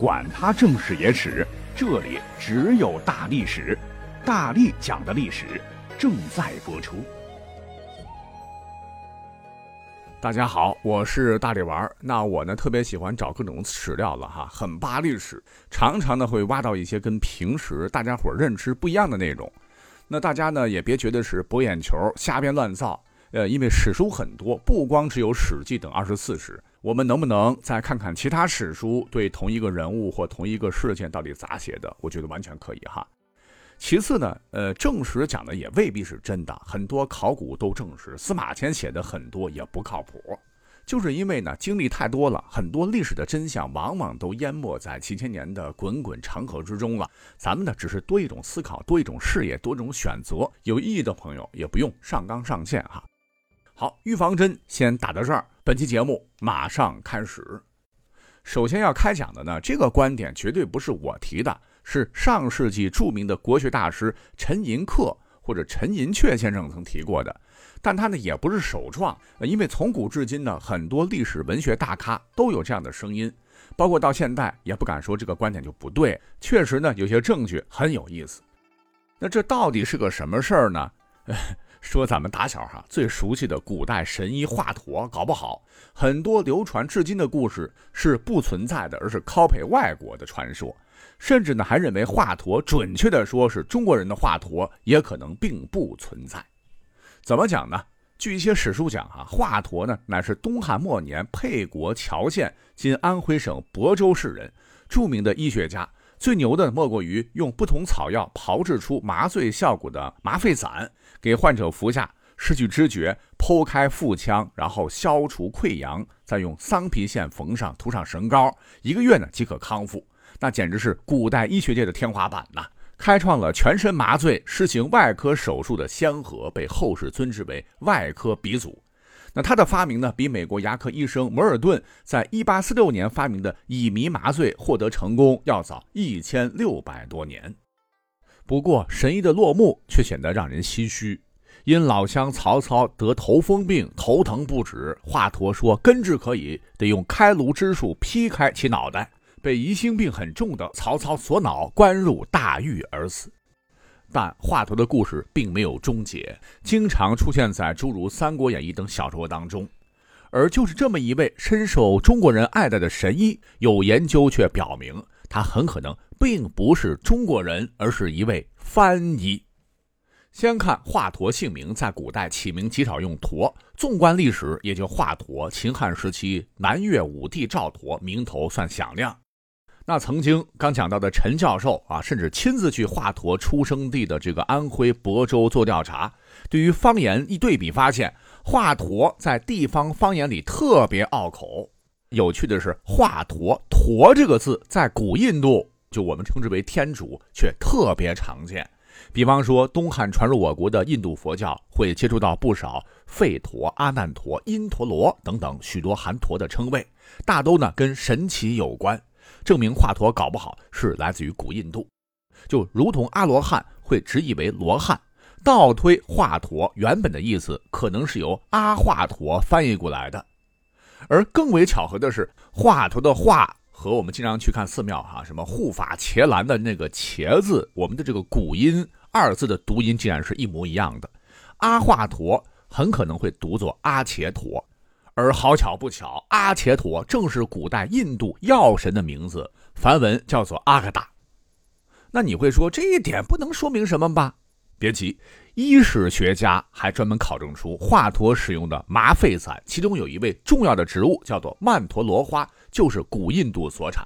管他正史野史，这里只有大历史，大力讲的历史正在播出。大家好，我是大力丸。那我呢特别喜欢找各种史料了哈，很扒历史，常常呢会挖到一些跟平时大家伙认知不一样的内容。那大家呢也别觉得是博眼球、瞎编乱造，呃，因为史书很多，不光只有《史记》等二十四史。我们能不能再看看其他史书对同一个人物或同一个事件到底咋写的？我觉得完全可以哈。其次呢，呃，正史讲的也未必是真的，很多考古都证实司马迁写的很多也不靠谱。就是因为呢经历太多了，很多历史的真相往往都淹没在几千年的滚滚长河之中了。咱们呢只是多一种思考，多一种视野，多一种选择。有意义的朋友也不用上纲上线哈。好，预防针先打到这儿。本期节目马上开始。首先要开讲的呢，这个观点绝对不是我提的，是上世纪著名的国学大师陈寅恪或者陈寅恪先生曾提过的。但他呢也不是首创，因为从古至今呢，很多历史文学大咖都有这样的声音，包括到现在也不敢说这个观点就不对。确实呢，有些证据很有意思。那这到底是个什么事儿呢？说咱们打小哈最熟悉的古代神医华佗，搞不好很多流传至今的故事是不存在的，而是 copy 外国的传说，甚至呢还认为华佗准确的说是中国人的华佗，也可能并不存在。怎么讲呢？据一些史书讲哈，华佗呢乃是东汉末年沛国谯县（今安徽省亳州市人），著名的医学家。最牛的莫过于用不同草药炮制出麻醉效果的麻沸散，给患者服下，失去知觉，剖开腹腔，然后消除溃疡，再用桑皮线缝上，涂上神膏，一个月呢即可康复。那简直是古代医学界的天花板呐！开创了全身麻醉、施行外科手术的先河，被后世尊之为外科鼻祖。那他的发明呢，比美国牙科医生摩尔顿在1846年发明的乙醚麻醉获得成功要早一千六百多年。不过，神医的落幕却显得让人唏嘘。因老乡曹操得头风病，头疼不止，华佗说根治可以，得用开颅之术劈开其脑袋。被疑心病很重的曹操锁脑，关入大狱而死。但华佗的故事并没有终结，经常出现在诸如《三国演义》等小说当中。而就是这么一位深受中国人爱戴的神医，有研究却表明，他很可能并不是中国人，而是一位翻译。先看华佗姓名，在古代起名极少用“佗”。纵观历史，也就华佗。秦汉时期，南越武帝赵佗名头算响亮。那曾经刚讲到的陈教授啊，甚至亲自去华佗出生地的这个安徽亳州做调查，对于方言一对比，发现华佗在地方方言里特别拗口。有趣的是，华佗“佗”这个字在古印度，就我们称之为天主，却特别常见。比方说，东汉传入我国的印度佛教会接触到不少吠陀、阿难陀、因陀罗等等许多含“陀”的称谓，大都呢跟神奇有关。证明华佗搞不好是来自于古印度，就如同阿罗汉会直译为罗汉，倒推华佗原本的意思可能是由阿华佗翻译过来的。而更为巧合的是，华佗的“华”和我们经常去看寺庙哈，什么护法伽蓝的那个“伽”字，我们的这个古音二字的读音竟然是一模一样的。阿华佗很可能会读作阿茄陀。而好巧不巧，阿且陀正是古代印度药神的名字，梵文叫做阿格达。那你会说这一点不能说明什么吧？别急，医史学家还专门考证出华佗使用的麻沸散，其中有一味重要的植物叫做曼陀罗花，就是古印度所产。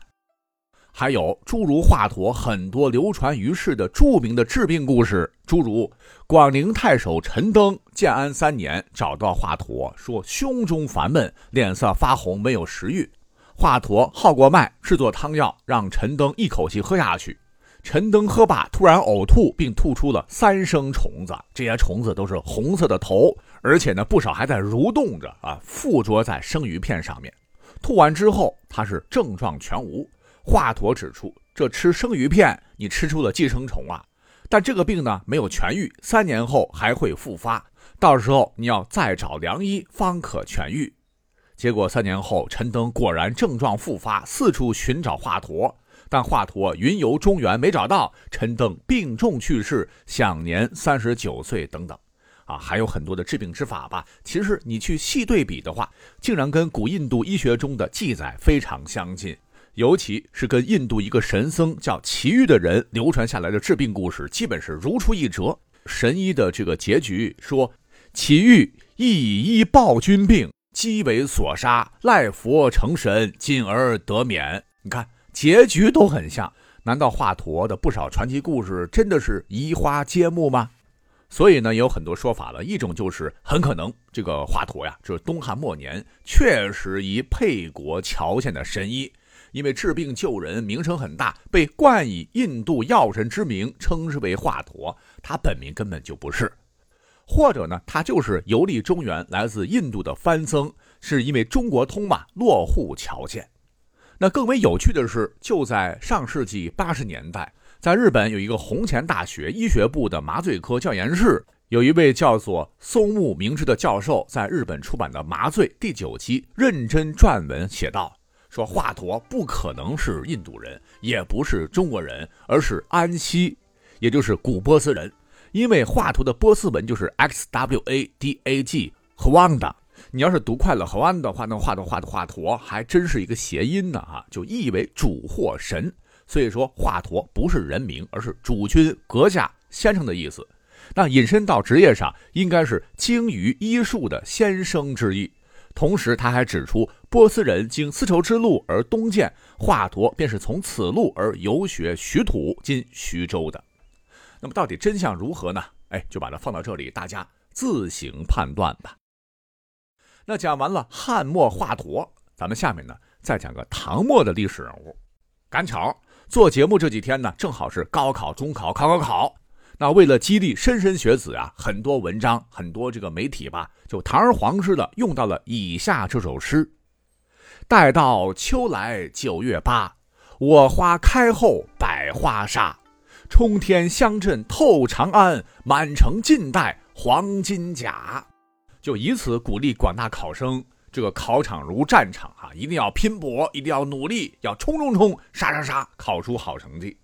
还有诸如华佗很多流传于世的著名的治病故事，诸如广陵太守陈登建安三年找到华佗，说胸中烦闷，脸色发红，没有食欲。华佗号过脉，制作汤药，让陈登一口气喝下去。陈登喝罢，突然呕吐，并吐出了三生虫子，这些虫子都是红色的头，而且呢不少还在蠕动着啊，附着在生鱼片上面。吐完之后，他是症状全无。华佗指出，这吃生鱼片，你吃出了寄生虫啊！但这个病呢，没有痊愈，三年后还会复发，到时候你要再找良医方可痊愈。结果三年后，陈登果然症状复发，四处寻找华佗，但华佗云游中原没找到，陈登病重去世，享年三十九岁等等。啊，还有很多的治病之法吧。其实你去细对比的话，竟然跟古印度医学中的记载非常相近，尤其是跟印度一个神僧叫奇遇的人流传下来的治病故事，基本是如出一辙。神医的这个结局说，奇遇亦以医暴君病，积为所杀，赖佛成神，进而得免。你看结局都很像，难道华佗的不少传奇故事真的是移花接木吗？所以呢，有很多说法了。一种就是很可能这个华佗呀，就是东汉末年确实一沛国谯县的神医，因为治病救人名声很大，被冠以印度药神之名，称之为华佗。他本名根本就不是，或者呢，他就是游历中原来自印度的番僧，是因为中国通嘛，落户谯县。那更为有趣的是，就在上世纪八十年代。在日本有一个弘前大学医学部的麻醉科教研室，有一位叫做松木明治的教授，在日本出版的《麻醉》第九期认真撰文写道：“说华佗不可能是印度人，也不是中国人，而是安息，也就是古波斯人。因为华佗的波斯文就是 X W A D A G 和旺达。你要是读快了和旺的话，那华佗华佗华佗还真是一个谐音呢啊，就意为主或神。”所以说，华佗不是人名，而是主君、阁下、先生的意思。那引申到职业上，应该是精于医术的先生之意。同时，他还指出，波斯人经丝绸之路而东渐，华佗便是从此路而游学徐土（今徐州）的。那么，到底真相如何呢？哎，就把它放到这里，大家自行判断吧。那讲完了汉末华佗，咱们下面呢，再讲个唐末的历史人物。赶巧。做节目这几天呢，正好是高考、中考、考考考。那为了激励莘莘学子啊，很多文章、很多这个媒体吧，就堂而皇之的用到了以下这首诗：“待到秋来九月八，我花开后百花杀。冲天香阵透长安，满城尽带黄金甲。”就以此鼓励广大考生。这个考场如战场啊，一定要拼搏，一定要努力，要冲冲冲，杀杀杀，考出好成绩。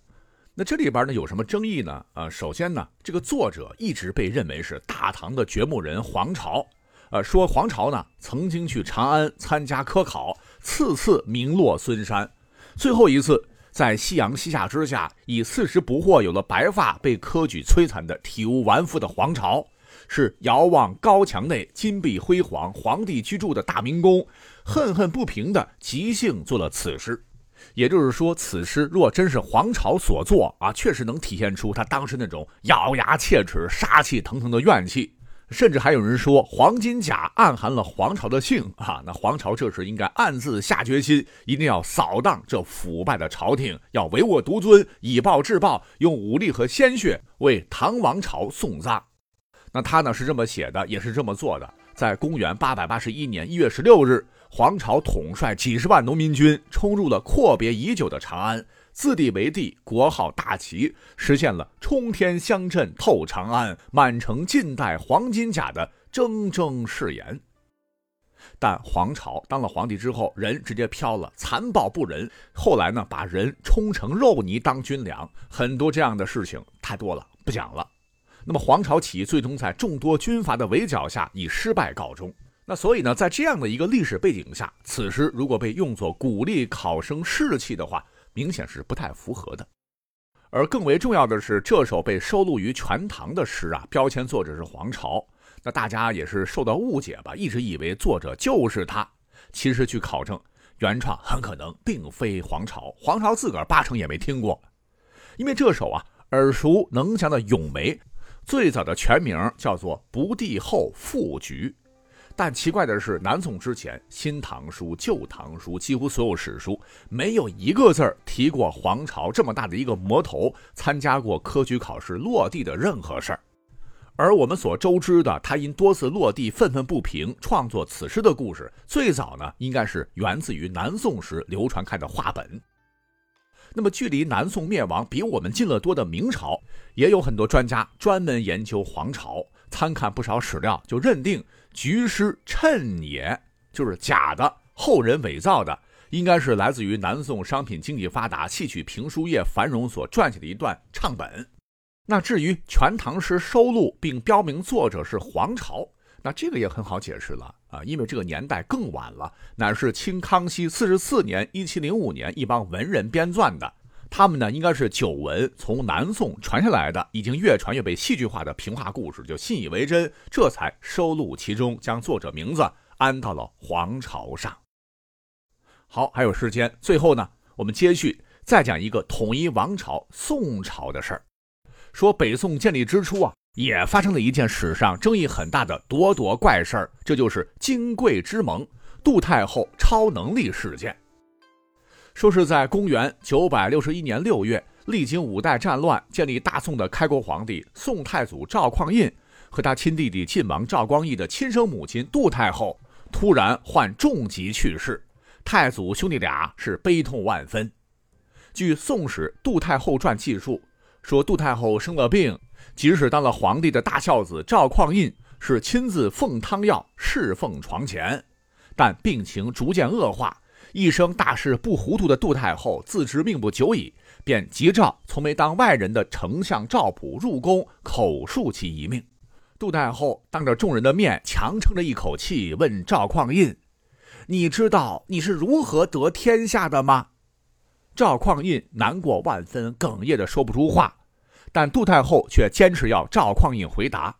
那这里边呢有什么争议呢？呃，首先呢，这个作者一直被认为是大唐的掘墓人黄巢，呃，说黄巢呢曾经去长安参加科考，次次名落孙山，最后一次在夕阳西下之下，以四十不惑有了白发，被科举摧残的体无完肤的黄巢。是遥望高墙内金碧辉煌皇帝居住的大明宫，恨恨不平的即兴做了此诗。也就是说，此诗若真是黄巢所作啊，确实能体现出他当时那种咬牙切齿、杀气腾腾的怨气。甚至还有人说，黄金甲暗含了黄巢的姓啊。那黄巢这时应该暗自下决心，一定要扫荡这腐败的朝廷，要唯我独尊，以暴制暴，用武力和鲜血为唐王朝送葬。那他呢是这么写的，也是这么做的。在公元八百八十一年一月十六日，黄巢统帅几十万农民军冲入了阔别已久的长安，自立为帝，国号大齐，实现了冲天香阵透长安，满城尽带黄金甲的铮铮誓言。但黄巢当了皇帝之后，人直接飘了，残暴不仁。后来呢，把人冲成肉泥当军粮，很多这样的事情太多了，不讲了。那么黄巢起义最终在众多军阀的围剿下以失败告终。那所以呢，在这样的一个历史背景下，此诗如果被用作鼓励考生士气的话，明显是不太符合的。而更为重要的是，这首被收录于《全唐》的诗啊，标签作者是黄巢。那大家也是受到误解吧，一直以为作者就是他。其实据考证，原创很可能并非黄巢，黄巢自个儿八成也没听过。因为这首啊耳熟能详的《咏梅》。最早的全名叫做《不第后赋局》，但奇怪的是，南宋之前，《新唐书》《旧唐书》几乎所有史书没有一个字儿提过黄巢这么大的一个魔头参加过科举考试落地的任何事儿。而我们所周知的他因多次落地愤愤不平创作此诗的故事，最早呢应该是源自于南宋时流传开的话本。那么，距离南宋灭亡比我们近了多的明朝，也有很多专家专门研究黄巢，参看不少史料，就认定菊诗谶也，就是假的，后人伪造的，应该是来自于南宋商品经济发达、戏曲评书业繁荣所撰写的一段唱本。那至于《全唐诗》收录并标明作者是黄巢，那这个也很好解释了啊，因为这个年代更晚了，乃是清康熙四十四年（一七零五年）一帮文人编撰的。他们呢，应该是久闻从南宋传下来的，已经越传越被戏剧化的平话故事，就信以为真，这才收录其中，将作者名字安到了皇朝上。好，还有时间，最后呢，我们接续再讲一个统一王朝宋朝的事儿。说北宋建立之初啊，也发生了一件史上争议很大的咄咄怪事儿，这就是金贵之盟，杜太后超能力事件。说是在公元九百六十一年六月，历经五代战乱，建立大宋的开国皇帝宋太祖赵匡胤和他亲弟弟晋王赵光义的亲生母亲杜太后突然患重疾去世。太祖兄弟俩是悲痛万分。据《宋史·杜太后传》记述，说杜太后生了病，即使当了皇帝的大孝子赵匡胤是亲自奉汤药侍奉床前，但病情逐渐恶化。一生大事不糊涂的杜太后自知命不久矣，便急召从没当外人的丞相赵普入宫口述其遗命。杜太后当着众人的面强撑着一口气问赵匡胤。你知道你是如何得天下的吗？赵匡胤难过万分，哽咽的说不出话。但杜太后却坚持要赵匡胤回答。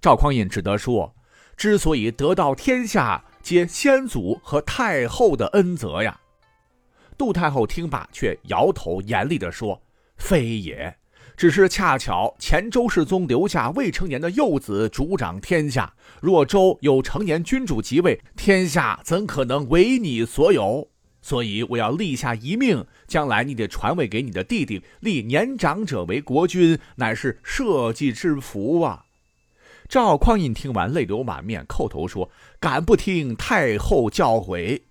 赵匡胤只得说：“之所以得到天下，皆先祖和太后的恩泽呀。”杜太后听罢，却摇头，严厉地说：“非也。”只是恰巧前周世宗留下未成年的幼子主掌天下，若周有成年君主即位，天下怎可能为你所有？所以我要立下遗命，将来你得传位给你的弟弟，立年长者为国君，乃是社稷之福啊！赵匡胤听完，泪流满面，叩头说：“敢不听太后教诲？”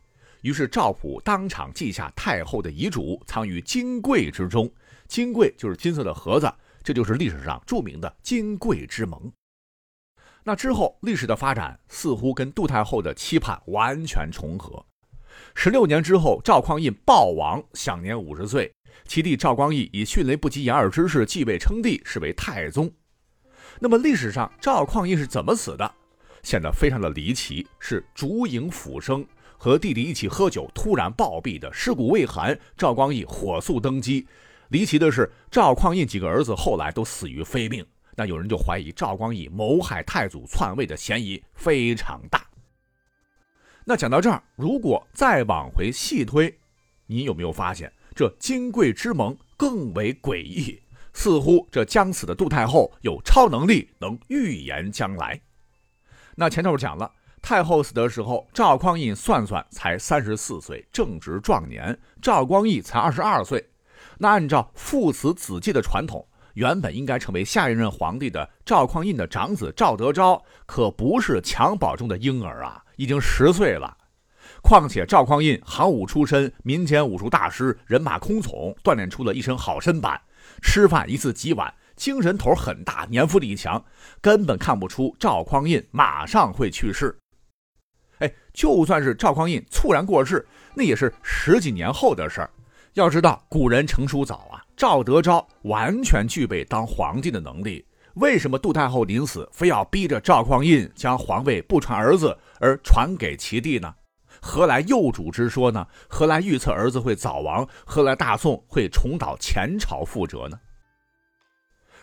于是赵普当场记下太后的遗嘱，藏于金柜之中。金柜就是金色的盒子，这就是历史上著名的金柜之盟。那之后，历史的发展似乎跟杜太后的期盼完全重合。十六年之后，赵匡胤暴亡，享年五十岁，其弟赵光义以迅雷不及掩耳之势继位称帝，是为太宗。那么历史上赵匡胤是怎么死的？显得非常的离奇，是烛影斧声，和弟弟一起喝酒，突然暴毙的。尸骨未寒，赵光义火速登基。离奇的是，赵匡胤几个儿子后来都死于非命。那有人就怀疑赵光义谋害太祖篡位的嫌疑非常大。那讲到这儿，如果再往回细推，你有没有发现这金贵之盟更为诡异？似乎这将死的杜太后有超能力，能预言将来。那前头讲了，太后死的时候，赵匡胤算算才三十四岁，正值壮年；赵光义才二十二岁。那按照父慈子继的传统，原本应该成为下一任皇帝的赵匡胤的长子赵德昭，可不是襁褓中的婴儿啊，已经十岁了。况且赵匡胤行武出身，民间武术大师，人马空总，锻炼出了一身好身板，吃饭一次几碗，精神头很大，年富力强，根本看不出赵匡胤马上会去世。哎，就算是赵匡胤猝然过世，那也是十几年后的事儿。要知道，古人成书早啊，赵德昭完全具备当皇帝的能力。为什么杜太后临死非要逼着赵匡胤将皇位不传儿子，而传给其弟呢？何来幼主之说呢？何来预测儿子会早亡？何来大宋会重蹈前朝覆辙呢？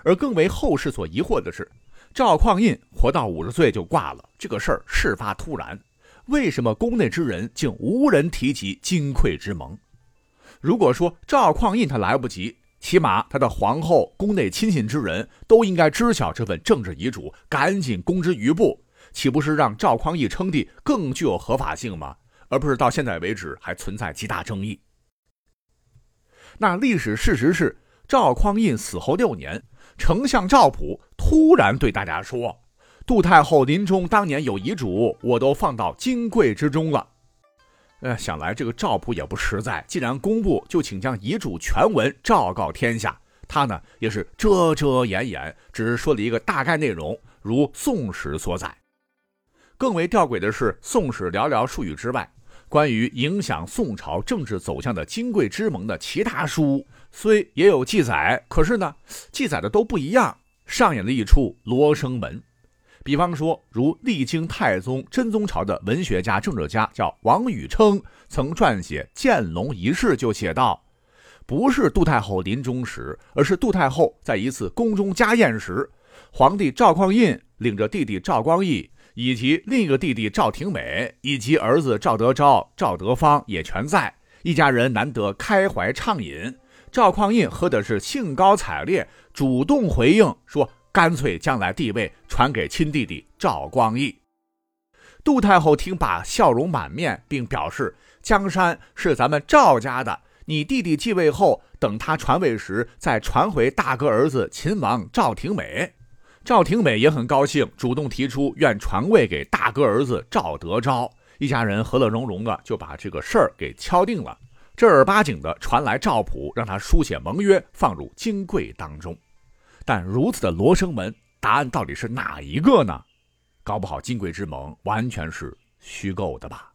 而更为后世所疑惑的是，赵匡胤活到五十岁就挂了，这个事儿事发突然，为什么宫内之人竟无人提及金匮之盟？如果说赵匡胤他来不及，起码他的皇后、宫内亲信之人都应该知晓这份政治遗嘱，赶紧公之于部，岂不是让赵匡胤称帝更具有合法性吗？而不是到现在为止还存在极大争议。那历史事实是，赵匡胤死后六年，丞相赵普突然对大家说：“杜太后临终当年有遗嘱，我都放到金柜之中了。”呃，想来这个赵普也不实在，既然公布，就请将遗嘱全文昭告天下。他呢也是遮遮掩掩，只是说了一个大概内容，如《宋史》所载。更为吊诡的是，《宋史》寥寥数语之外，关于影响宋朝政治走向的金贵之盟的其他书，虽也有记载，可是呢，记载的都不一样。上演了一出《罗生门》。比方说，如历经太宗、真宗朝的文学家、政治家叫王禹偁，曾撰写《建隆遗事》，就写道：不是杜太后临终时，而是杜太后在一次宫中家宴时，皇帝赵匡胤领着弟弟赵光义，以及另一个弟弟赵廷美，以及儿子赵德昭、赵德芳也全在，一家人难得开怀畅饮。赵匡胤喝的是兴高采烈，主动回应说。干脆将来帝位传给亲弟弟赵光义。杜太后听罢，笑容满面，并表示：“江山是咱们赵家的，你弟弟继位后，等他传位时，再传回大哥儿子秦王赵廷美。”赵廷美也很高兴，主动提出愿传位给大哥儿子赵德昭。一家人和乐融融的就把这个事儿给敲定了，正儿八经的传来赵普，让他书写盟约，放入金柜当中。但如此的罗生门，答案到底是哪一个呢？搞不好金贵之盟完全是虚构的吧。